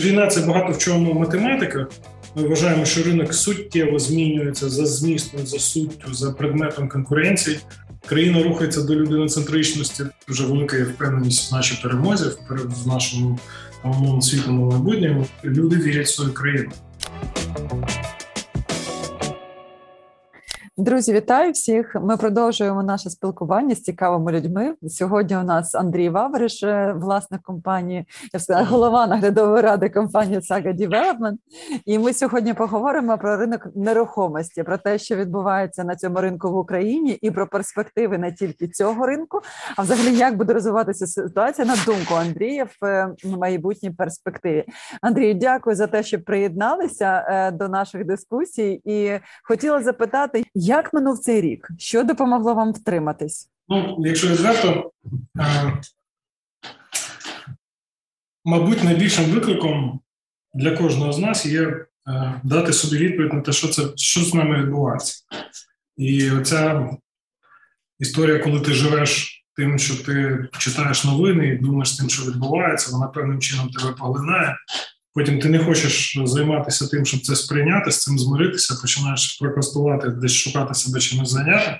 Війна це багато в чому математика. Ми вважаємо, що ринок суттєво змінюється за змістом, за суттю, за предметом конкуренції. Країна рухається до людиноцентричності. Дуже велика є впевненість в нашій перемозі, в нашому світому майбутньому. Люди вірять в свою країну. Друзі, вітаю всіх. Ми продовжуємо наше спілкування з цікавими людьми. Сьогодні у нас Андрій Вавриш, е, власник компанії, я сказала, голова наглядової ради компанії Saga Development. І ми сьогодні поговоримо про ринок нерухомості, про те, що відбувається на цьому ринку в Україні, і про перспективи не тільки цього ринку, а взагалі як буде розвиватися ситуація на думку Андрія в е, майбутній перспективі. Андрій, дякую за те, що приєдналися е, до наших дискусій, і хотіла запитати. Як минув цей рік? Що допомогло вам втриматись? Ну, якщо відверто, мабуть, найбільшим викликом для кожного з нас є дати собі відповідь на те, що це що з нами відбувається. І оця історія, коли ти живеш тим, що ти читаєш новини і думаєш тим, що відбувається, вона певним чином тебе поглинає. Потім ти не хочеш займатися тим, щоб це сприйняти, з цим змиритися, починаєш прокрастувати, десь шукати себе чимось зайняти.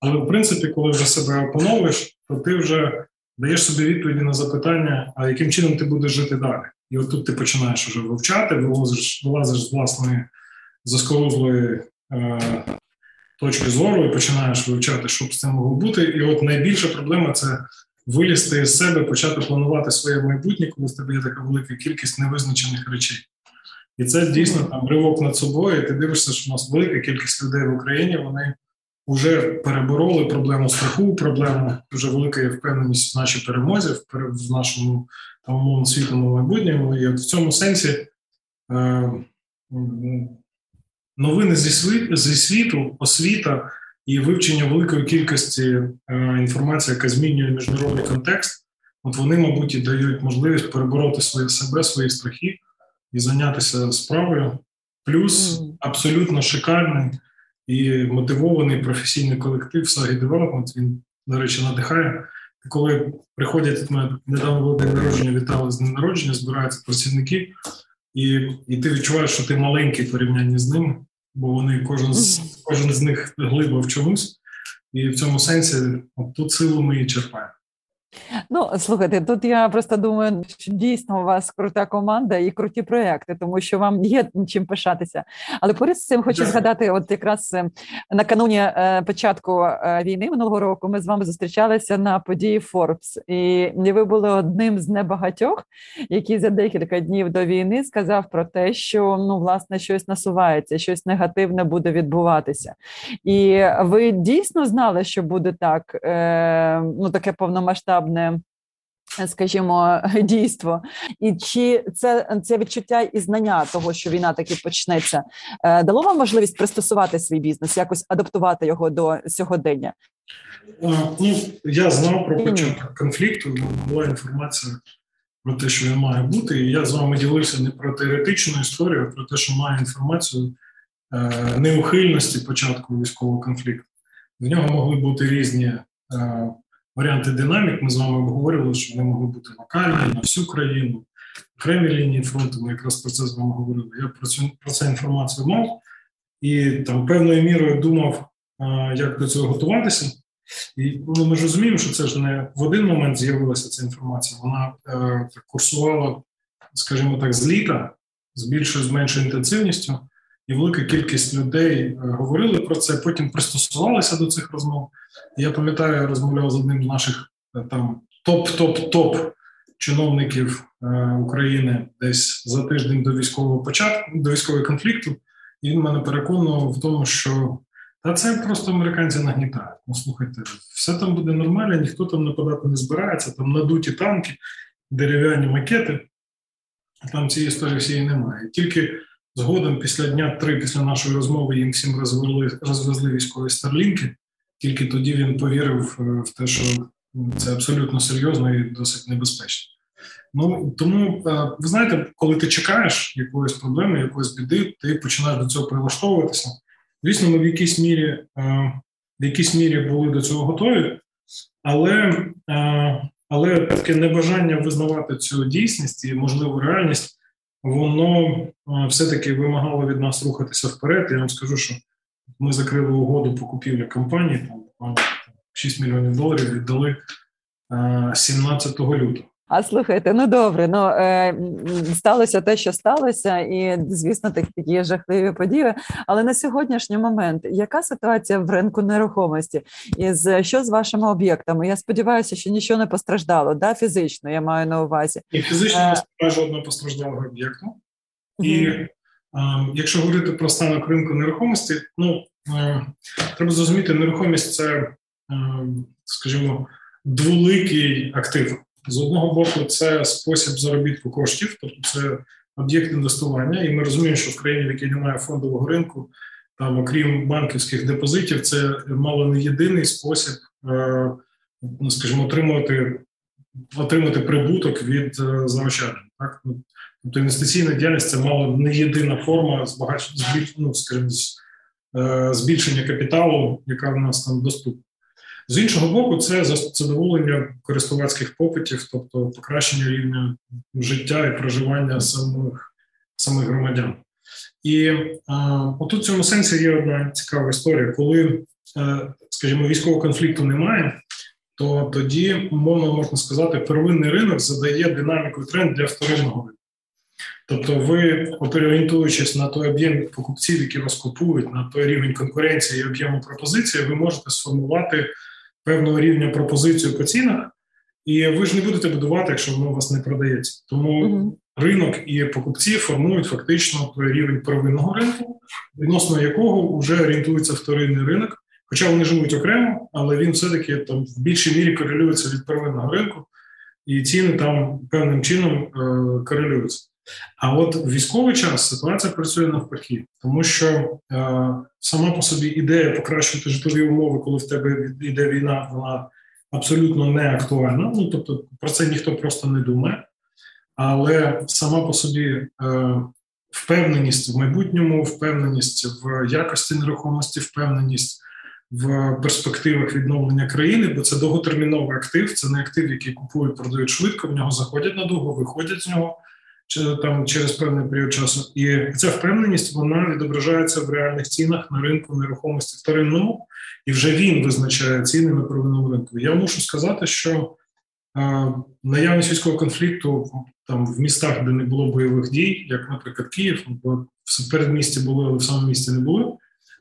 Але в принципі, коли вже себе опановуєш, то ти вже даєш собі відповіді на запитання, а яким чином ти будеш жити далі. І от тут ти починаєш вже вивчати, вилазиш, вилазиш з власної заскорузлої е, точки зору і починаєш вивчати, що б з цим могло бути. І от найбільша проблема це вилізти з себе, почати планувати своє майбутнє, коли в тебе є така велика кількість невизначених речей. І це дійсно там ривок над собою. і Ти дивишся, що у нас велика кількість людей в Україні вони вже перебороли проблему страху, проблему дуже велика впевненість в нашій перемозі, в нашому там умовно світлому майбутньому. І от в цьому сенсі е, новини зі світу, зі світу, освіта і вивчення великої кількості е, інформації, яка змінює міжнародний контекст, от вони, мабуть, і дають можливість перебороти свої себе, свої страхи і зайнятися справою. Плюс абсолютно шикарний і мотивований професійний колектив Sagi Development, Він, до речі, надихає. Коли приходять ми недавно було день народження, вітали з днем народження, збираються працівники, і і ти відчуваєш, що ти маленький в порівнянні з ними бо вони кожен з кожен з них глибо в чомусь, і в цьому сенсі от тут силу ми і черпаємо. Ну, слухайте, тут я просто думаю, що дійсно у вас крута команда і круті проекти, тому що вам є чим пишатися. Але поряд з цим хочу згадати, от якраз е, накануні е, початку е, війни минулого року ми з вами зустрічалися на події Forbes. і ви були одним з небагатьох, які за декілька днів до війни сказав про те, що ну власне щось насувається, щось негативне буде відбуватися. І ви дійсно знали, що буде так, ну таке повномасштабне масштабне. Скажімо, дійство, і чи це це відчуття і знання того, що війна таки почнеться, е, дало вам можливість пристосувати свій бізнес, якось адаптувати його до сьогодення? Ну я знав про початок конфлікту. Була інформація про те, що він має бути. І я з вами ділився не про теоретичну історію, а про те, що має інформацію е, неухильності початку військового конфлікту. В нього могли бути різні е, варіанти динамік. Ми з вами обговорювали, що вони могли бути локальні на всю країну, окремі лінії фронту. Ми якраз про це з вами говорили. Я про цю про це інформацію мав і там певною мірою думав, як до цього готуватися. І ну, ми ж розуміємо, що це ж не в один момент з'явилася ця інформація. Вона е, курсувала, скажімо так, з літа з більшою з меншою інтенсивністю і велика кількість людей е, говорили про це. Потім пристосувалися до цих розмов. Я пам'ятаю, я розмовляв з одним з наших е, там топ-топ-топ чиновників е, України десь за тиждень до військового початку до військового конфлікту. І він мене переконував в тому, що та це просто американці нагнітають. Ну слухайте, все там буде нормально, ніхто там нападати не збирається, там надуті танки, дерев'яні макети. Там цієї історії всієї немає. Тільки Згодом, після дня три після нашої розмови, їм всім розвели, розвезли військові старлінки. Тільки тоді він повірив е, в те, що це абсолютно серйозно і досить небезпечно. Ну тому е, ви знаєте, коли ти чекаєш якоїсь проблеми, якоїсь біди, ти починаєш до цього прилаштовуватися. Звісно, ми в якійсь мірі е, в якійсь мірі були до цього готові, але але таке небажання визнавати цю дійсність і можливу реальність воно все-таки вимагало від нас рухатися вперед. Я вам скажу, що ми закрили угоду по купівлі компанії, там 6 мільйонів доларів віддали 17 лютого. А слухайте, ну добре, ну е, сталося те, що сталося, і звісно, такі такі жахливі події. Але на сьогоднішній момент яка ситуація в ринку нерухомості? І з що з вашими об'єктами? Я сподіваюся, що нічого не постраждало, да, фізично я маю на увазі. І фізично е, жодного постраждалого об'єкту. Угу. І е, якщо говорити про станок ринку нерухомості, ну е, треба зрозуміти, нерухомість це, е, скажімо, дволикий актив. З одного боку, це спосіб заробітку коштів, тобто це об'єкт інвестування, і ми розуміємо, що в країні, в якій немає фондового ринку, там, окрім банківських депозитів, це мало не єдиний спосіб, е, ну, скажімо, отримувати отримати прибуток від е, заощаджень. Так? Ну, тобто інвестиційна діяльність це мало не єдина форма збагач... ну, скажімо, е, збільшення капіталу, яка в нас там доступна. З іншого боку, це задоволення користувацьких попитів, тобто покращення рівня життя і проживання самих самих громадян. І а, отут в цьому сенсі є одна цікава історія. Коли, е, скажімо, військового конфлікту немає, то тоді, мовно можна сказати, первинний ринок задає динаміку і тренд для вторинного ринку. Тобто, ви орієнтуючись на той об'єм покупців, які вас купують, на той рівень конкуренції і об'єму пропозиції, ви можете сформувати певного рівня пропозицію по цінах, і ви ж не будете будувати, якщо воно у вас не продається. Тому uh-huh. ринок і покупці формують фактично той рівень первинного ринку, відносно якого вже орієнтується вторинний ринок. Хоча вони живуть окремо, але він все-таки там в більшій мірі корелюється від первинного ринку, і ціни там певним чином е, корелюються. А от в військовий час ситуація працює навпаки, тому що е, сама по собі ідея покращувати житлові умови, коли в тебе йде війна, вона абсолютно не актуальна. Ну тобто про це ніхто просто не думає. Але сама по собі е, впевненість в майбутньому, впевненість в якості нерухомості, впевненість в перспективах відновлення країни, бо це довготерміновий актив, це не актив, який купують, продають швидко. В нього заходять надовго, виходять з нього там через певний період часу, і ця впевненість вона відображається в реальних цінах на ринку нерухомості вторинному, і вже він визначає ціни на первинному ринку. Я мушу сказати, що е, наявність військового конфлікту там в містах, де не було бойових дій, як, наприклад, Київ, бо в передмісті були, але в самому місті не були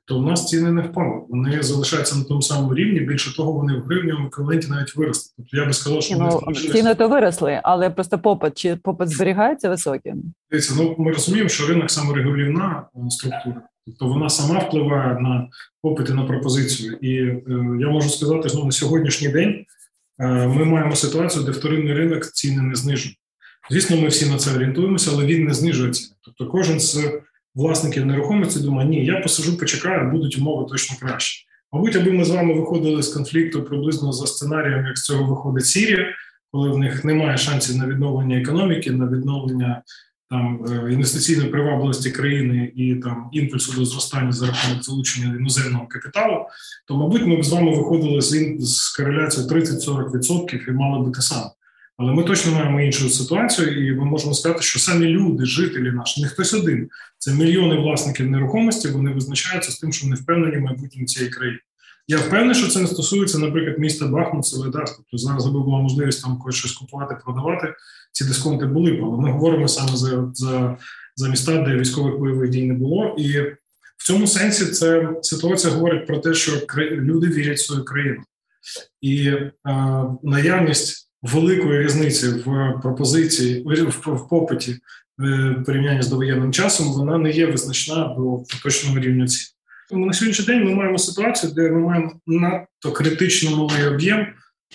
то в нас ціни не впали. Вони залишаються на тому самому рівні. Більше того, вони в гривневому еквіваленті навіть виросли. Тобто я би сказав, що ну, ціни то виросли, але просто попит чи попит зберігається високим. Дивіться, ну ми розуміємо, що ринок саморегулівна е, структура, тобто вона сама впливає на попит і на пропозицію. І е, я можу сказати, що на сьогоднішній день е, ми маємо ситуацію, де вторинний ринок ціни не знижує. Звісно, ми всі на це орієнтуємося, але він не знижує ціни. Тобто, кожен з власників нерухомості думає, ні, я посажу, почекаю, будуть умови точно краще. Мабуть, аби ми з вами виходили з конфлікту приблизно за сценарієм, як з цього виходить Сірія, коли в них немає шансів на відновлення економіки, на відновлення там е, інвестиційної привабливості країни і там імпульсу до зростання за рахунок залучення іноземного капіталу, то мабуть, ми б з вами виходили з з кореляцією 30-40% і мали би те саме. Але ми точно маємо іншу ситуацію, і ми можемо сказати, що самі люди, жителі наші, не хтось один, це мільйони власників нерухомості. Вони визначаються з тим, що вони впевнені в майбутньому цієї країни. Я впевнений, що це не стосується, наприклад, міста Бахмут, Селедар. Тобто зараз аби була можливість там когось щось купувати, продавати. Ці дисконти були б, але ми говоримо саме за за, за міста, де військових бойових дій не було. І в цьому сенсі це ситуація говорить про те, що люди вірять в свою країну, і е, наявність великої різниці в пропозиції в попиті в порівнянні з довоєнним часом, вона не є визначна до поточного рівня цін. Тому на сьогоднішній день ми маємо ситуацію, де ми маємо надто критично малий об'єм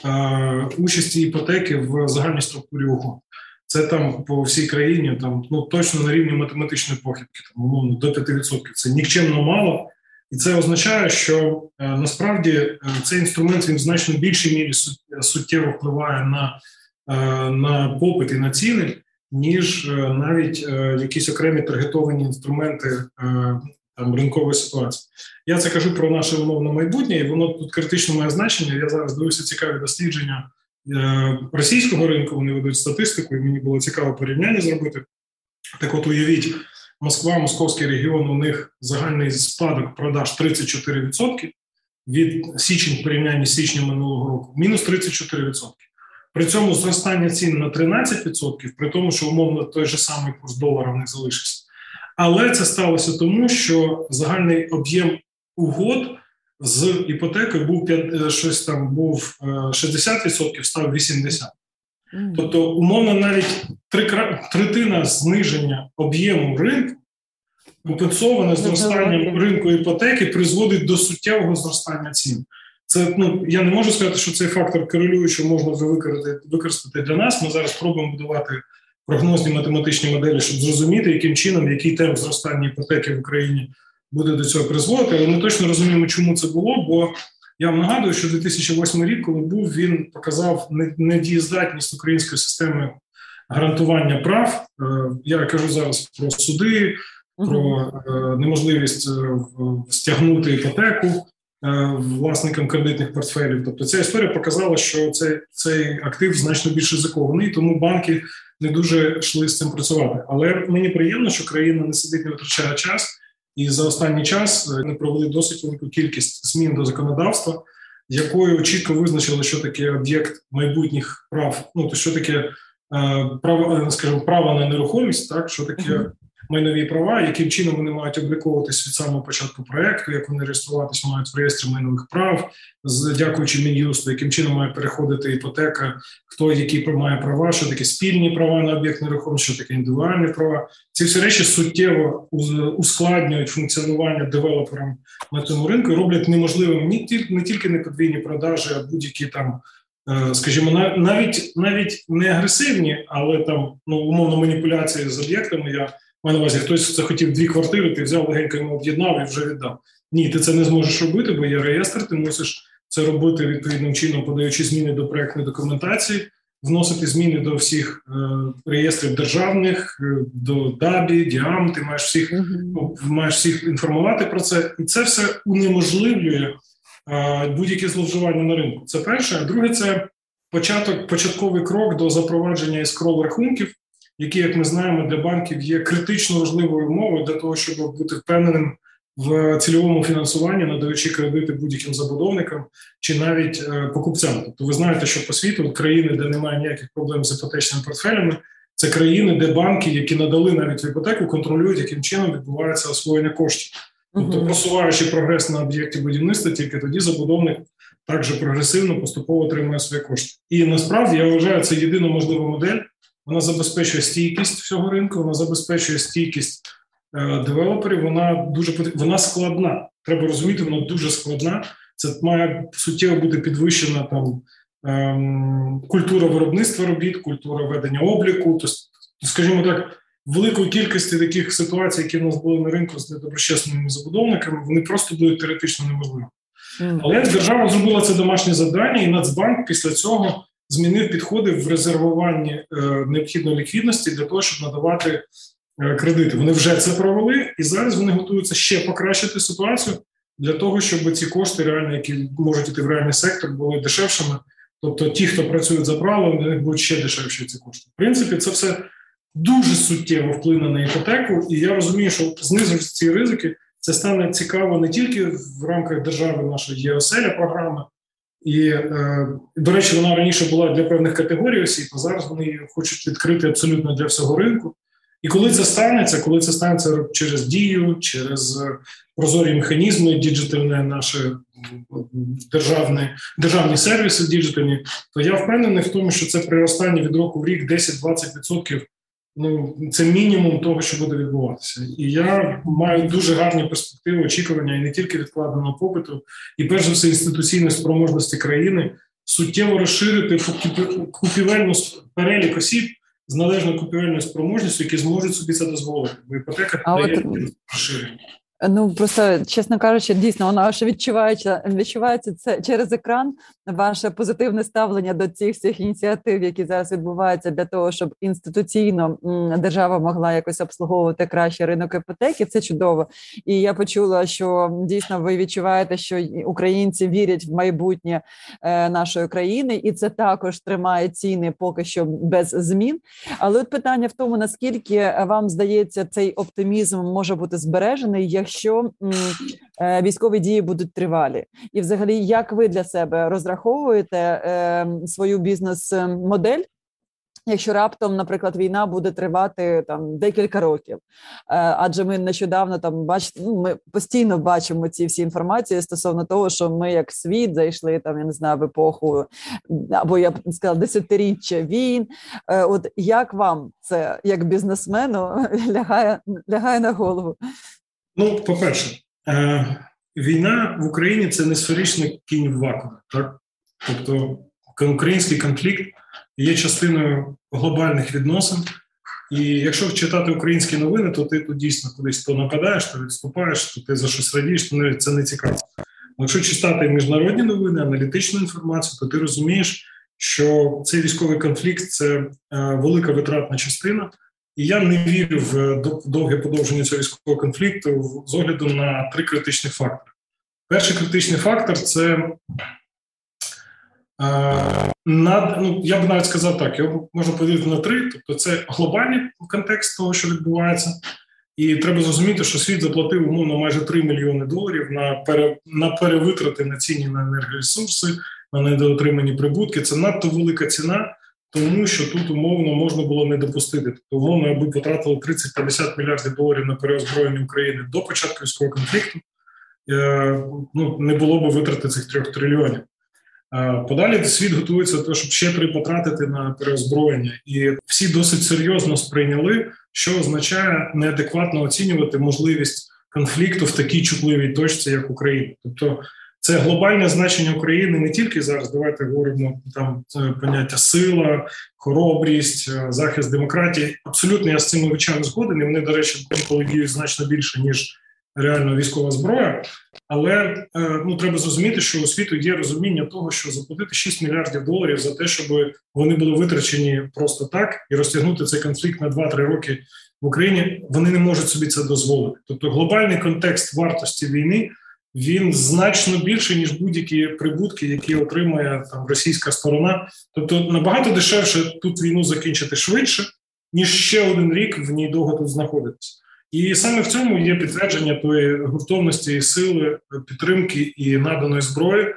е, участі іпотеки в загальній структурі угод. Це там по всій країні, там ну точно на рівні математичної похибки, там умовно до 5%. Це нікчемно мало. І це означає, що е, насправді е, цей інструмент він в значно більшій мірі суттєво впливає на е, на попит і на ціни, ніж навіть якісь окремі таргетовані інструменти там ринкової ситуації. Я це кажу про наше умовне майбутнє, і воно тут критично має значення. Я зараз дивлюся цікаві дослідження російського ринку. Вони ведуть статистику, і мені було цікаво порівняння зробити. Так, от уявіть, Москва, Московський регіон, у них загальний спадок продаж 34%, від січень в порівнянні з січнем минулого року, мінус 34%. При цьому зростання цін на 13%, при тому, що умовно той же самий курс долара в них залишився. Але це сталося тому, що загальний об'єм угод з іпотекою був е, щось там був 60%, е, став 80%. Тобто, умовно, навіть третина зниження об'єму ринку компенсоване зростанням ринку іпотеки призводить до суттєвого зростання цін. Це ну я не можу сказати, що цей фактор корелюючий можна вже використати використати для нас. Ми зараз пробуємо будувати прогнозні математичні моделі, щоб зрозуміти, яким чином який темп зростання іпотеки в Україні буде до цього призводити. Але ми точно розуміємо, чому це було. Бо я вам нагадую, що 2008 рік, коли був, він показав недієздатність української системи гарантування прав. Е, я кажу зараз про суди, про е, неможливість е, стягнути іпотеку власникам кредитних портфелів. Тобто, ця історія показала, що цей, цей актив значно більш ризикований, тому банки не дуже йшли з цим працювати. Але мені приємно, що країна не сидить, не витрачає час, і за останній час вони провели досить велику кількість змін до законодавства, якою чітко визначили, що таке об'єкт майбутніх прав. Ну то що таке е, право, скажімо, право на нерухомість, так що таке майнові права, яким чином вони мають обліковуватись від самого початку проекту, як вони реєструватись мають в реєстрі майнових прав, дякуючи мін'юсту, яким чином має переходити іпотека, хто які має права, що таке спільні права на об'єкт нерухомості, що таке індивідуальні права. Ці всі речі суттєво ускладнюють функціонування девелоперам на цьому ринку і роблять неможливим не тільки не тільки не подвійні продажі, а будь-які там. Е, скажімо, навіть навіть не агресивні, але там ну умовно маніпуляції з об'єктами. Я маю на увазі, хтось захотів дві квартири, ти взяв легенько йому об'єднав і вже віддав. Ні, ти це не зможеш робити, бо є реєстр, ти мусиш це робити відповідним чином, подаючи зміни до проектної документації, вносити зміни до всіх е, реєстрів державних, е, до ДАБІ, ДІАМ, ти маєш всіх ну, маєш всіх інформувати про це, і це все унеможливлює е, будь-які зловживання на ринку. Це перше, а друге, це початок, початковий крок до запровадження іскрол рахунків які, як ми знаємо, для банків є критично важливою умовою для того, щоб бути впевненим в цільовому фінансуванні, надаючи кредити будь-яким забудовникам чи навіть е, покупцям. Тобто, ви знаєте, що по світу країни, де немає ніяких проблем з іпотечними портфелями, це країни, де банки, які надали навіть іпотеку, контролюють, яким чином відбувається освоєння коштів. Тобто, просуваючи прогрес на об'єкті будівництва, тільки тоді забудовник також прогресивно поступово отримує свої кошти. І насправді я вважаю, це єдина можлива модель, вона забезпечує стійкість всього ринку, вона забезпечує стійкість е, девелоперів. Вона дуже вона складна. Треба розуміти, вона дуже складна. Це має суттєво бути підвищена там ем, культура виробництва робіт, культура ведення обліку. То, скажімо так, великої кількості таких ситуацій, які в нас були на ринку з недоброчесними забудовниками, вони просто будуть теоретично неможливі. Але держава зробила це домашнє завдання, і Нацбанк після цього змінив підходи в резервуванні е, необхідної ліквідності для того, щоб надавати е, кредити. Вони вже це провели, і зараз вони готуються ще покращити ситуацію для того, щоб ці кошти, реально, які можуть іти в реальний сектор, були дешевшими. Тобто, ті, хто працюють за правилом, для них будуть ще дешевші ці кошти. В принципі, це все дуже суттєво вплине на іпотеку, і я розумію, що знизивши ці ризики, це стане цікаво не тільки в рамках держави нашої ЄОСЕЛЯ програми, і, е, до речі, вона раніше була для певних категорій осіб, а зараз вони її хочуть відкрити абсолютно для всього ринку. І коли це станеться, коли це станеться через дію, через е, прозорі механізми, діджитальне наше державне, державні сервіси діджитальні, то я впевнений в тому, що це приростання від року в рік 10-20% ну це мінімум того, що буде відбуватися. І я маю дуже гарні перспективи очікування і не тільки відкладеного попиту, і перш за все інституційної спроможності країни суттєво розширити купівельну перелік осіб з належною купівельною спроможністю, які зможуть собі це дозволити. Бо іпотека дає розширення. Ну просто чесно кажучи, дійсно вона аж відчувається відчувається це через екран. Ваше позитивне ставлення до цих всіх ініціатив, які зараз відбуваються для того, щоб інституційно держава могла якось обслуговувати краще ринок іпотеки. Це чудово. І я почула, що дійсно ви відчуваєте, що українці вірять в майбутнє е, нашої країни, і це також тримає ціни поки що без змін. Але от питання в тому, наскільки вам здається, цей оптимізм може бути збережений якщо е, військові дії будуть тривалі, і взагалі, як ви для себе розраховуєте е, свою бізнес-модель? Якщо раптом, наприклад, війна буде тривати там декілька років, е, адже ми нещодавно там бачите, ну, ми постійно бачимо ці всі інформації стосовно того, що ми як світ зайшли там, я не знаю, в епоху або я б сказала, десятиріччя війн. От як вам це як бізнесмену лягає лягає на голову? Ну, по-перше, е, війна в Україні це не сферичний кінь в вакуумі. Так? Тобто український конфлікт є частиною глобальних відносин. І якщо читати українські новини, то ти тут дійсно кудись то нападаєш, то відступаєш, то ти за щось радієш, то навіть це не цікаво. Якщо читати міжнародні новини, аналітичну інформацію, то ти розумієш, що цей військовий конфлікт це е, велика витратна частина. І я не вірю в довге подовження цього військового конфлікту з огляду на три критичні фактори. Перший критичний фактор це е, над, ну, я б навіть сказав так: його можна поділити на три. Тобто, це глобальний контекст того, що відбувається, і треба зрозуміти, що світ заплатив умовно майже 3 мільйони доларів на пере, на перевитрати на ціні на енергоресурси, на недоотримані прибутки. Це надто велика ціна тому що тут умовно можна було не допустити. Тобто, умовно, аби потратили 30-50 мільярдів доларів на переозброєння України до початку військового конфлікту, е, ну не було б витрати цих трьох трильйонів. Е, подалі світ готується до того, щоб ще три потратити на переозброєння, і всі досить серйозно сприйняли, що означає неадекватно оцінювати можливість конфлікту в такій чутливій точці, як Україна. Тобто це глобальне значення України не тільки зараз. Давайте говоримо там поняття сила, хоробрість, е, захист демократії. Абсолютно я з цими речами згоден. і Вони, до речі, інколи діють значно більше ніж реально військова зброя. Але е, ну треба зрозуміти, що у світу є розуміння того, що заплатити 6 мільярдів доларів за те, щоб вони були витрачені просто так і розтягнути цей конфлікт на 2-3 роки в Україні. Вони не можуть собі це дозволити. Тобто глобальний контекст вартості війни він значно більше ніж будь-які прибутки, які отримує там російська сторона. Тобто набагато дешевше тут війну закінчити швидше, ніж ще один рік в ній довго тут знаходитися. І саме в цьому є підтвердження тої гуртовності і сили підтримки і наданої зброї, е,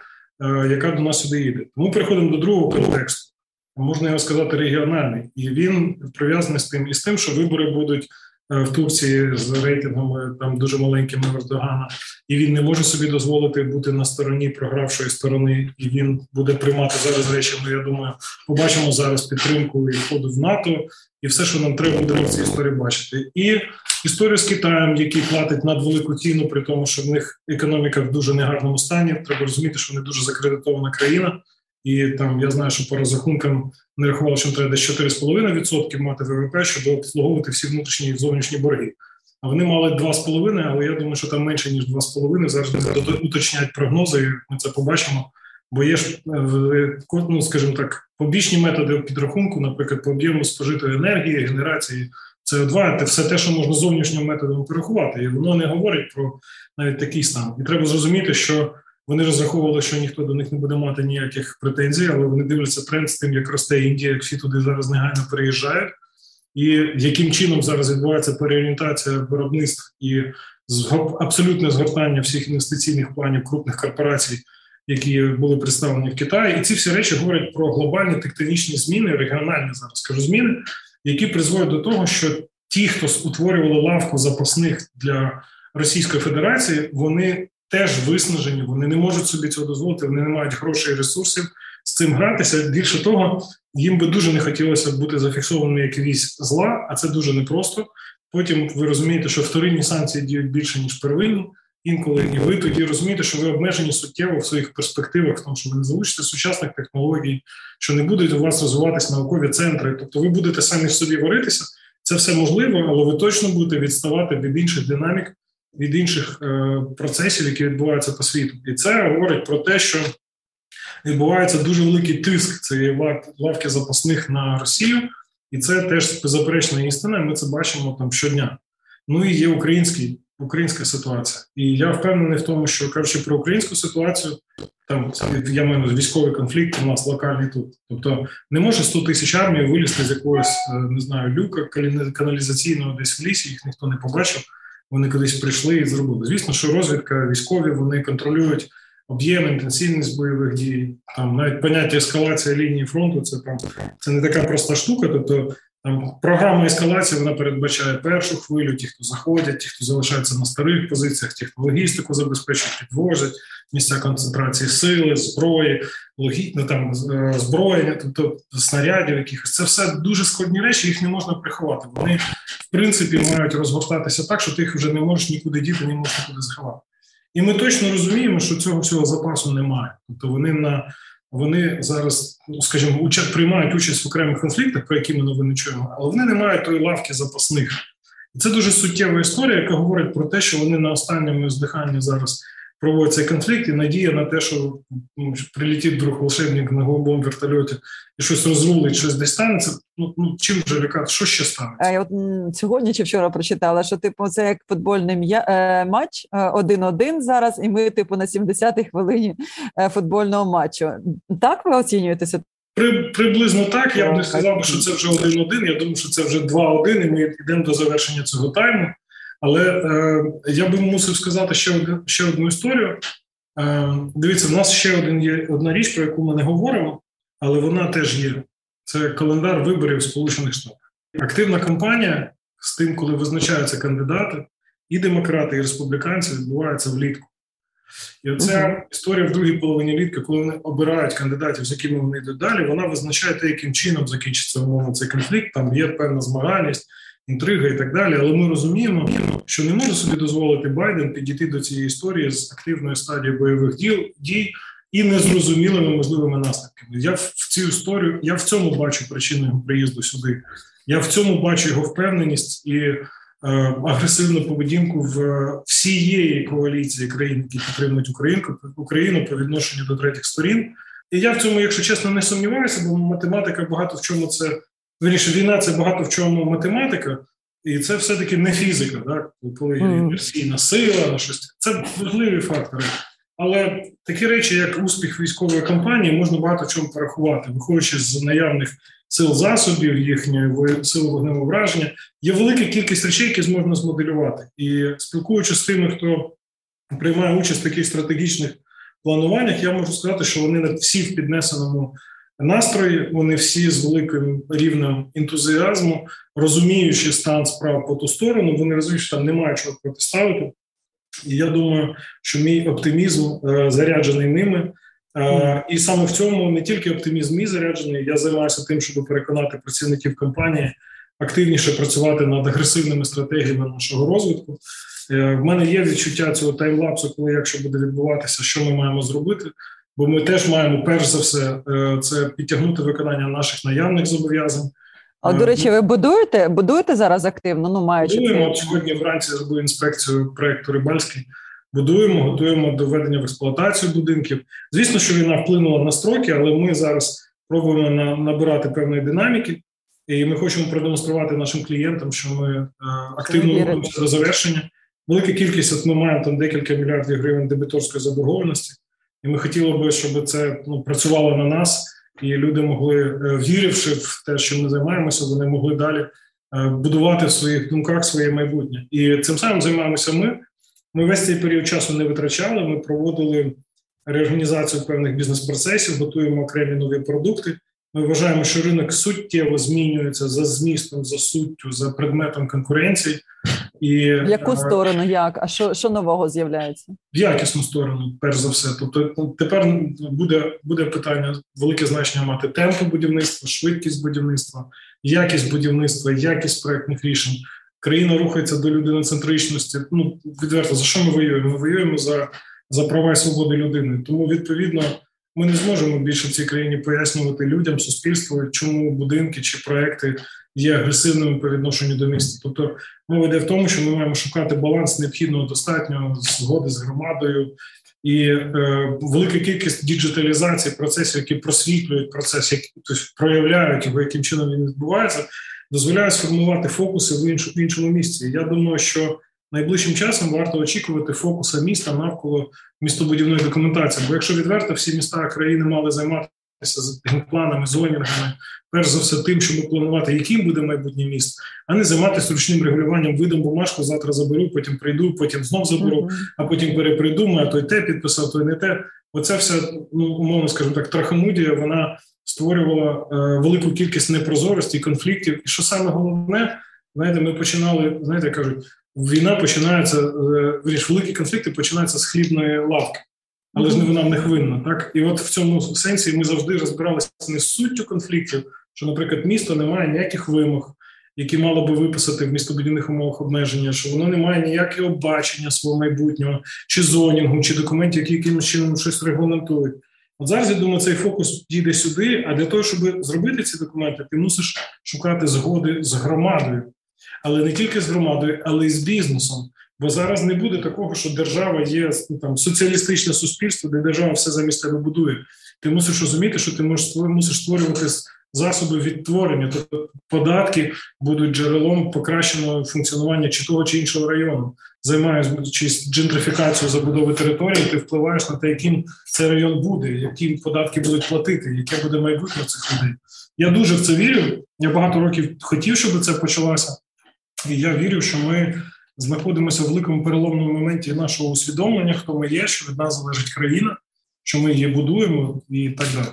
яка до нас сюди їде. Тому переходимо до другого контексту. Можна його сказати, регіональний, і він прив'язаний з тим і з тим, що вибори будуть в Турції з рейтингами там дуже маленькими Ердогана, і він не може собі дозволити бути на стороні програвшої сторони, і він буде приймати зараз речі. Ми я думаю, побачимо зараз підтримку і входу в НАТО, і все, що нам треба буде в цій історії бачити. І історію з Китаєм, який платить надвелику ціну, при тому, що в них економіка в дуже негарному стані. Треба розуміти, що вони дуже закредитована країна. І там я знаю, що по розрахункам не рахували, що треба десь 4,5% мати ВВП, щоб обслуговувати всі внутрішні і зовнішні борги. А вони мали 2,5%, але я думаю, що там менше ніж 2,5%. Зараз уточнять прогнози. і Ми це побачимо. Бо є ж е, ну, скажімо так, побічні методи підрахунку, наприклад, по об'єму спожитої енергії, генерації СО2, це все те, що можна зовнішнім методом порахувати, і воно не говорить про навіть такий стан. І треба зрозуміти, що вони розраховували, що ніхто до них не буде мати ніяких претензій, але вони дивляться тренд з тим, як росте Індія, як всі туди зараз негайно переїжджають, і яким чином зараз відбувається переорієнтація виробництв і абсолютне згортання всіх інвестиційних планів крупних корпорацій, які були представлені в Китаї, і ці всі речі говорять про глобальні тектонічні зміни, регіональні зараз скажу зміни, які призводять до того, що ті, хто утворювали лавку запасних для Російської Федерації, вони теж виснажені, вони не можуть собі цього дозволити, вони не мають грошей і ресурсів з цим гратися. Більше того, їм би дуже не хотілося бути зафіксованими як вісь зла, а це дуже непросто. Потім ви розумієте, що вторинні санкції діють більше ніж первинні. Інколи і ви тоді розумієте, що ви обмежені суттєво в своїх перспективах, в тому, що ви не залучите сучасних технологій, що не будуть у вас розвиватися наукові центри. Тобто, ви будете самі собі варитися. Це все можливо, але ви точно будете відставати від інших динамік, від інших е, процесів, які відбуваються по світу. І це говорить про те, що відбувається дуже великий тиск цієї лавки запасних на Росію, і це теж беззаперечна істина. Ми це бачимо там щодня. Ну і є український українська ситуація. І я впевнений в тому, що кажучи про українську ситуацію, там я маю військовий конфлікт у нас локальний тут. Тобто не може 100 тисяч армії вилізти з якогось е, не знаю люка каналізаційного десь в лісі. Їх ніхто не побачив. Вони кудись прийшли і зробили. Звісно, що розвідка військові вони контролюють об'єм, інтенсивність бойових дій. Там навіть поняття ескалація лінії фронту. Це там це не така проста штука. Тобто там програма ескалації вона передбачає першу хвилю, ті, хто заходять, ті, хто залишаються на старих позиціях, ті, хто логістику забезпечують, підвозять місця концентрації сили, зброї, логі... ну, там е, зброєння, тобто снарядів, якихось це все дуже складні речі, їх не можна приховати. Вони в принципі мають розгортатися так, що ти їх вже не можеш нікуди діти, не можеш нікуди заховати. І ми точно розуміємо, що цього всього запасу немає. Тобто вони на вони зараз, ну, скажімо, уча приймають участь в окремих конфліктах, про які ми новини чуємо, але вони не мають тої лавки запасних. І це дуже суттєва історія, яка говорить про те, що вони на останньому здиханні зараз проводить цей конфлікт, і надія на те, що ну, прилетить друг волшебник на голубому вертольоті і щось розрулить, щось десь станеться. Ну ну чим вже лякати, що ще станеться? А от сьогодні чи вчора прочитала, що типу це як футбольний е, матч е, один-один зараз, і ми, типу, на 70-й хвилині е, футбольного матчу. Так ви оцінюєтеся? При, приблизно так. Я б не сказав, що це вже один-один. Я думаю, що це вже два-один, і ми йдемо до завершення цього тайму. Але е, я би мусив сказати ще ще одну історію. Е, Дивіться, в нас ще один є одна річ, про яку ми не говоримо, але вона теж є. Це календар виборів Сполучених Штатів. Активна кампанія з тим, коли визначаються кандидати, і демократи, і республіканці відбувається влітку. І оця uh-huh. історія в другій половині літка, коли вони обирають кандидатів, з якими вони йдуть далі, вона визначає те, яким чином закінчиться умовно цей конфлікт. Там є певна змагальність інтрига і так далі. Але ми розуміємо, що не може собі дозволити Байден підійти до цієї історії з активної стадії бойових діл дій і незрозумілими можливими наслідками. Я в цю історію, я в цьому бачу причину його приїзду сюди. Я в цьому бачу його впевненість і е, агресивну поведінку в всієї коаліції країн, які підтримують Українку Україну по відношенню до третіх сторін. І я в цьому, якщо чесно, не сумніваюся, бо математика багато в чому це Вірніше, війна це багато в чому математика, і це все-таки не фізика, так? коли є інверсійна сила, на щось. Це важливі фактори. Але такі речі, як успіх військової кампанії, можна багато чому порахувати, виходячи з наявних сил засобів, їхньої сили вогневого враження, є велика кількість речей, які можна змоделювати. І спілкуючись з тими, хто приймає участь в таких стратегічних плануваннях, я можу сказати, що вони всі в піднесеному настрої. Вони всі з великим рівнем ентузіазму, розуміючи стан справ по ту сторону, вони розуміють, що там немає чого протиставити. І я думаю, що мій оптимізм е, заряджений ними. Е, і саме в цьому не тільки оптимізм мій заряджений, я займаюся тим, щоб переконати працівників компанії активніше працювати над агресивними стратегіями нашого розвитку. Е, в мене є відчуття цього таймлапсу, коли якщо буде відбуватися, що ми маємо зробити. Бо ми теж маємо перш за все е, це підтягнути виконання наших наявних зобов'язань. А до речі, ви будуєте будуєте зараз активно? Ну маючи будуємо От сьогодні. Вранці зробив інспекцію проекту Рибальський. Будуємо, готуємо до введення в експлуатацію будинків. Звісно, що війна вплинула на строки, але ми зараз пробуємо на, набирати певної динаміки, і ми хочемо продемонструвати нашим клієнтам, що ми е, активно рухаємося до завершення. Велика кількість от ми маємо там декілька мільярдів гривень дебіторської заборгованості. І ми хотіли би, щоб це ну, працювало на нас, і люди могли, е, віривши в те, що ми займаємося, вони могли далі е, будувати в своїх думках своє майбутнє. І цим самим займаємося ми. Ми весь цей період часу не витрачали. Ми проводили реорганізацію певних бізнес-процесів, готуємо окремі нові продукти. Ми вважаємо, що ринок суттєво змінюється за змістом, за суттю, за предметом конкуренції. І в яку сторону як? А що що нового з'являється? В якісну сторону, перш за все. Тобто, ну, тепер буде буде питання велике значення мати темпу будівництва, швидкість будівництва, якість будівництва, якість проектних рішень. Країна рухається до людиноцентричності. Ну відверто за що ми воюємо? Ми воюємо за за права і свободи людини. Тому відповідно. Ми не зможемо більше в цій країні пояснювати людям, суспільству, чому будинки чи проекти є агресивними по відношенню до міста. Тобто мова йде в тому, що ми маємо шукати баланс необхідного достатньо згоди з громадою. І е, велика кількість діджиталізації процесів, які просвітлюють процес, які тобто, проявляють його, яким чином він відбувається, дозволяє сформувати фокуси в іншому іншому місці. Я думаю, що найближчим часом варто очікувати фокуса міста навколо містобудівної документації. Бо якщо відверто, всі міста країни мали займатися з планами, зонінгами, перш за все, тим, щоб планувати, яким буде майбутнє місто, а не займатися ручним регулюванням видом бумажку, завтра заберу, потім прийду, потім знов заберу, а потім перепридумаю, той те підписав, той не те. Оця вся ну умовно скажімо так, трахомудія, вона створювала е, велику кількість непрозорості, конфліктів. І що саме головне, знаєте, ми починали, знаєте, кажуть, війна починається, е, великі конфлікти починаються з хлібної лавки але ж не вона в них винна. Так і от в цьому сенсі ми завжди розбиралися не з суттю конфліктів, що, наприклад, місто не має ніяких вимог, які мало би виписати в містобудівних умовах обмеження, що воно не має ніякого бачення свого майбутнього, чи зонінгу, чи документів, які якимось чином щось регламентують. От зараз я думаю, цей фокус дійде сюди. А для того, щоб зробити ці документи, ти мусиш шукати згоди з громадою, але не тільки з громадою, але й з бізнесом. Бо зараз не буде такого, що держава є там соціалістичне суспільство, де держава все замість тебе будує. Ти мусиш розуміти, що ти мусиш створювати засоби відтворення, тобто податки будуть джерелом покращеного функціонування чи того чи іншого району. Займаючись джентрифікацією забудови території, ти впливаєш на те, яким цей район буде, які податки будуть платити, яке буде майбутнє цих людей. Я дуже в це вірю. Я багато років хотів, щоб це почалося, і я вірю, що ми знаходимося в великому переломному моменті нашого усвідомлення, хто ми є, що від нас залежить країна, що ми її будуємо і так далі.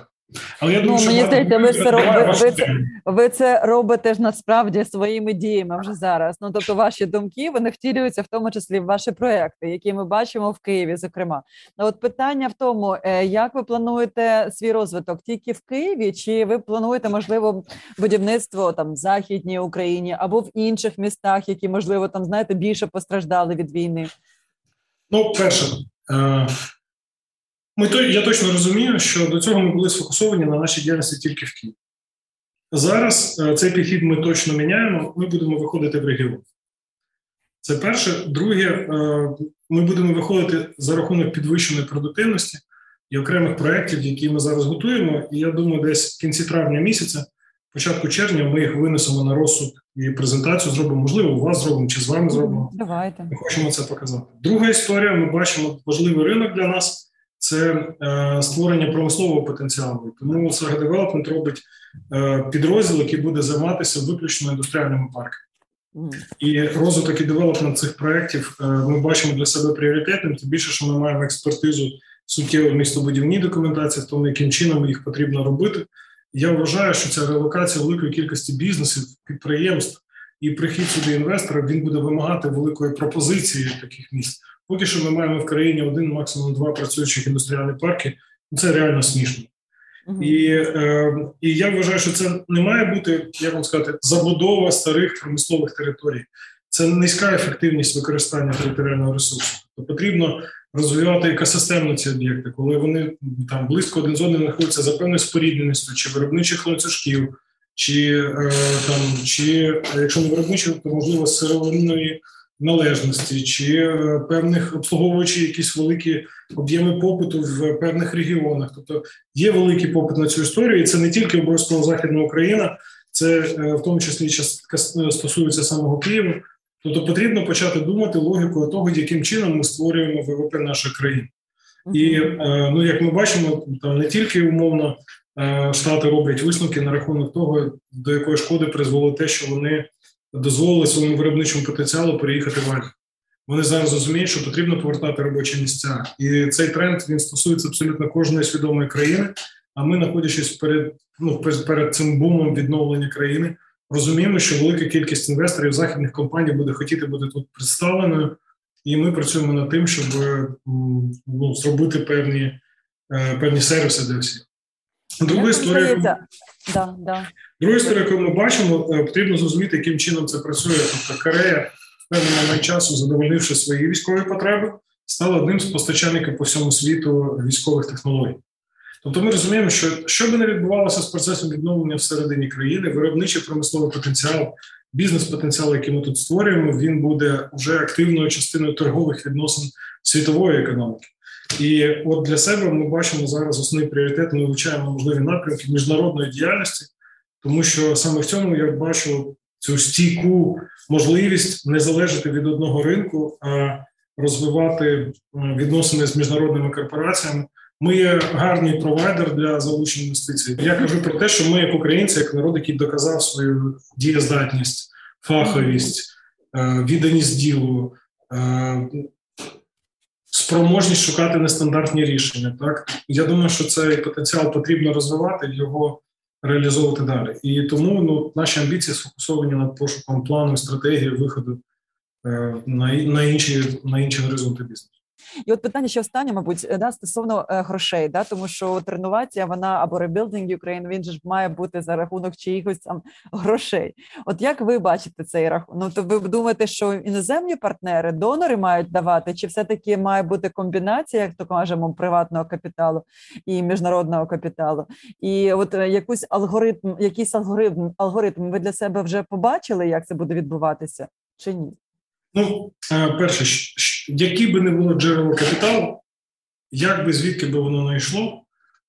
Але я думаю, ну, мені здається, ви це ви, ви, це, ви це робите ж насправді своїми діями вже зараз. Ну тобто, ваші думки вони втілюються в тому числі в ваші проекти, які ми бачимо в Києві. Зокрема, ну, от питання в тому, е, як ви плануєте свій розвиток тільки в Києві, чи ви плануєте можливо будівництво там в західній Україні або в інших містах, які можливо там знаєте більше постраждали від війни? Ну, перше. Е, ми то я точно розумію, що до цього ми були сфокусовані на нашій діяльності тільки в Києві. Зараз е, цей підхід ми точно міняємо. Ми будемо виходити в регіон. Це перше. Друге, е, ми будемо виходити за рахунок підвищеної продуктивності і окремих проєктів, які ми зараз готуємо. І я думаю, десь в кінці травня місяця, початку червня, ми їх винесемо на розсуд і презентацію зробимо. Можливо, у вас зробимо чи з вами зробимо. Давайте. Ми хочемо це показати. Друга історія: ми бачимо важливий ринок для нас це е, створення промислового потенціалу. Тому Sega Development робить е, підрозділ, який буде займатися виключно індустріальними парками. І розвиток і девелопмент цих проєктів е, ми бачимо для себе пріоритетним, тим більше, що ми маємо експертизу суттєво в містобудівній документації, в тому, яким чином їх потрібно робити. Я вважаю, що ця релокація великої кількості бізнесів, підприємств і прихід сюди інвестора він буде вимагати великої пропозиції таких міст. Поки що ми маємо в країні один, максимум два працюючих індустріальні парки. Це реально смішно. Uh-huh. І е, і я вважаю, що це не має бути, як вам сказати, забудова старих промислових територій. Це низька ефективність використання територіального ресурсу. Тобто потрібно розвивати екосистемно ці об'єкти, коли вони там близько один з одним знаходяться за певною спорідненістю, чи виробничих ланцюжків, чи е, там, чи якщо не виробничих, то можливо сировинної належності чи е, певних обслуговуючи якісь великі об'єми попиту в певних регіонах. Тобто є великий попит на цю історію, і це не тільки обов'язково західна Україна, це е, в тому числі частка стосується самого Києва. Тобто потрібно почати думати логікою того, яким чином ми створюємо ВВП нашої країни. І е, ну як ми бачимо, там не тільки умовно штати роблять висновки на рахунок того, до якої шкоди призвело те, що вони дозволили своєму виробничому потенціалу переїхати в Альфа. Вони зараз розуміють, що потрібно повертати робочі місця, і цей тренд він стосується абсолютно кожної свідомої країни. А ми, знаходячись перед ну перед цим бумом відновлення країни, розуміємо, що велика кількість інвесторів західних компаній буде хотіти бути тут представленою, і ми працюємо над тим, щоб ну, зробити певні е, певні сервіси для всіх. Друга історія. Да, да. Друга історія, яку ми бачимо, е, потрібно зрозуміти, яким чином це працює. Тобто Корея в певний часу, задовольнивши свої військові потреби, стала одним з постачальників по всьому світу військових технологій. Тобто ми розуміємо, що що би не відбувалося з процесом відновлення всередині країни, виробничий промисловий потенціал, бізнес-потенціал, який ми тут створюємо, він буде вже активною частиною торгових відносин світової економіки. І от для себе ми бачимо зараз основний пріоритет. Ми вивчаємо можливі напрямки міжнародної діяльності, тому що саме в цьому я бачу цю стійку можливість не залежати від одного ринку, а розвивати е, відносини з міжнародними корпораціями. Ми є гарний провайдер для залучення інвестицій. Я кажу про те, що ми, як українці, як народ, який доказав свою дієздатність, фаховість, е, відданість ділу, е, спроможність шукати нестандартні рішення. Так я думаю, що цей потенціал потрібно розвивати, його реалізовувати далі. І тому ну, наші амбіції сфокусовані над пошуком плану, стратегії виходу е, на на інші на інші горизонти бізнесу. І от питання ще останнє, мабуть, да, стосовно е, грошей, да, тому що реновація вона або rebuilding Ukraine, він же ж має бути за рахунок чиїхось там грошей. От як ви бачите цей рахунок? Ну, то ви думаєте, що іноземні партнери, донори мають давати, чи все-таки має бути комбінація, як то кажемо, приватного капіталу і міжнародного капіталу? І от е, якийсь алгоритм, якийсь алгоритм, алгоритм ви для себе вже побачили, як це буде відбуватися, чи ні? Ну, е, перше, які би не було джерело капіталу, як би звідки би воно не йшло,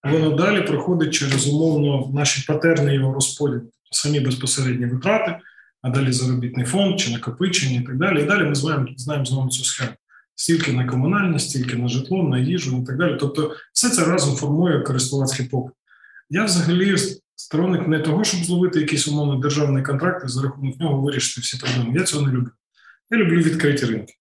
воно далі проходить через умовно наші патерни його розподіл, самі безпосередні витрати, а далі заробітний фонд чи накопичення і так далі. І далі ми знаємо, знаємо знову цю схему. Стільки на комунальність, стільки на житло, на їжу і так далі. Тобто, все це разом формує користувацький попит. Я взагалі сторонник не того, щоб зловити якийсь умовно державний контракт і за рахунок нього вирішити всі проблеми. Я цього не люблю. Я люблю відкриті ринки.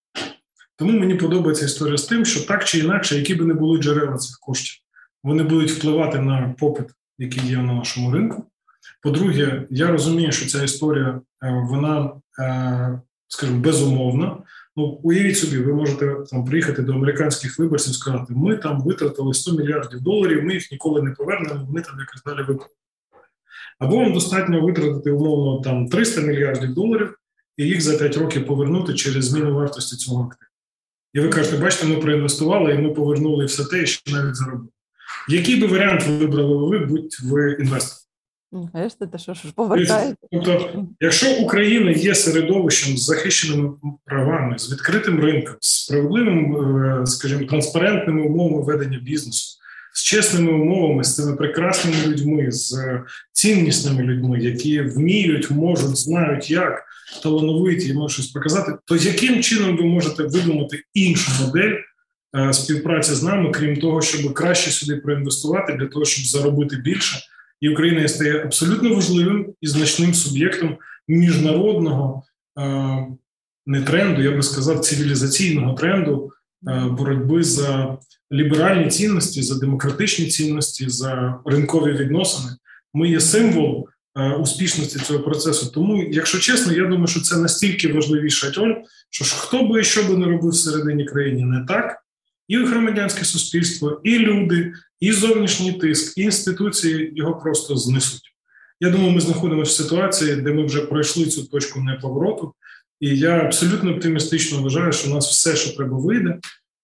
Тому мені подобається історія з тим, що так чи інакше, які би не були джерела цих коштів, вони будуть впливати на попит, який є на нашому ринку. По-друге, я розумію, що ця історія е, вона, е, скажімо, безумовна. Ну, уявіть собі, ви можете там приїхати до американських виборців і сказати, ми там витратили 100 мільярдів доларів, ми їх ніколи не повернемо, вони там якось далі виплатять. Або вам достатньо витратити умовно там 300 мільярдів доларів і їх за 5 років повернути через зміну вартості цього активу. І ви кажете, бачите, ми проінвестували, і ми повернули все те, що навіть заробили. Який би варіант вибрали ви, будь ви інвестор? Бачите, те, що ж повертаєте. Тобто, якщо Україна є середовищем з захищеними правами, з відкритим ринком, з справедливим, е, скажімо, транспарентними умовами ведення бізнесу, з чесними умовами, з цими прекрасними людьми, з ціннісними людьми, які вміють, можуть, знають, як талановиті можуть щось показати, то яким чином ви можете видумати іншу модель е, співпраці з нами, крім того, щоб краще сюди проінвестувати для того, щоб заробити більше, і Україна стає абсолютно важливим і значним суб'єктом міжнародного е, не тренду, я би сказав, цивілізаційного тренду е, боротьби за ліберальні цінності, за демократичні цінності, за ринкові відносини. Ми є символ Е, успішності цього процесу. Тому, якщо чесно, я думаю, що це настільки важливіша роль, що хто би що би не робив всередині країни не так, і громадянське суспільство, і люди, і зовнішній тиск, і інституції його просто знесуть. Я думаю, ми знаходимося в ситуації, де ми вже пройшли цю точку неповороту, і я абсолютно оптимістично вважаю, що у нас все, що треба, вийде,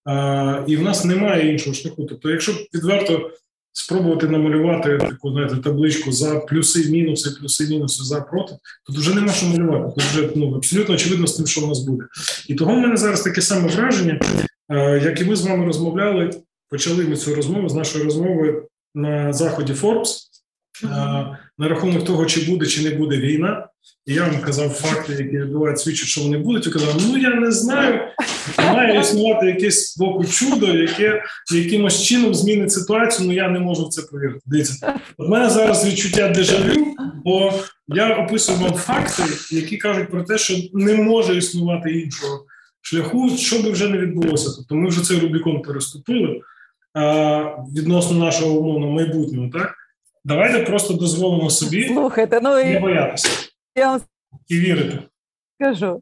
а, і в нас немає іншого шляху. Тобто, якщо відверто спробувати намалювати таку знаєте, табличку за плюси, мінуси, плюси, мінуси за проти, тут вже нема що малювати. Тут вже ну абсолютно очевидно з тим, що в нас буде. І того в мене зараз таке саме враження, е, як і ми з вами розмовляли. Почали ми цю розмову з нашої розмови на заході Forbes е, на рахунок того, чи буде чи не буде війна. І я вам казав факти, які відбувають свідчать, що вони будуть. і казав, ну я не знаю. Має існувати якесь боку чудо, яке якимось чином змінить ситуацію. Ну я не можу в це повірити. Дивіться, у мене зараз відчуття дежавю, бо я описую вам факти, які кажуть про те, що не може існувати іншого шляху, що би вже не відбулося. Тобто ми вже цей Рубікон переступили а, відносно нашого умовного майбутнього. Так давайте просто дозволимо собі Слухайте, ну не боятися я вам. Скажу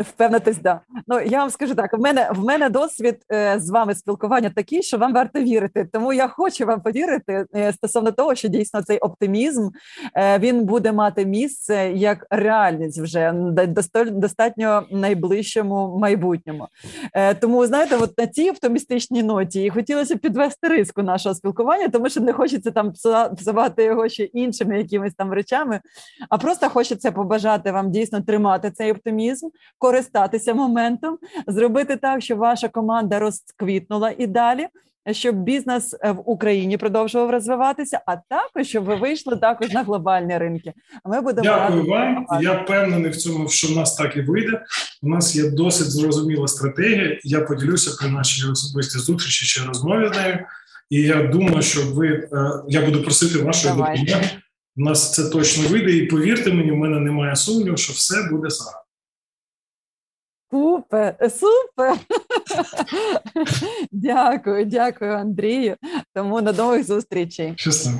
Впевнитись, да. Ну я вам скажу так: в мене в мене досвід е, з вами спілкування такий, що вам варто вірити. Тому я хочу вам повірити е, стосовно того, що дійсно цей оптимізм е, він буде мати місце як реальність вже достатньо найближчому майбутньому. Тому знаєте, от на цій оптимістичній ноті і хотілося підвести риску нашого спілкування, тому що не хочеться там псувати його ще іншими якимись там речами, а просто хочеться побажати вам дійсно тримати цей оптимізм скористатися моментом, зробити так, щоб ваша команда розквітнула і далі. Щоб бізнес е, в Україні продовжував розвиватися, а також щоб ви вийшли також на глобальні ринки. Ми будемо дякую вам. Я впевнений в цьому, що в нас так і вийде. У нас є досить зрозуміла стратегія. Я поділюся при нашій особистій зустрічі чи розмові з нею. І я думаю, що ви е, я буду просити вашої допомоги. У нас це точно вийде, і повірте мені, у мене немає сумніву, що все буде зараз. Супер, супер. Дякую, дякую, Андрію. Тому на нових зустрічей. Щасливо.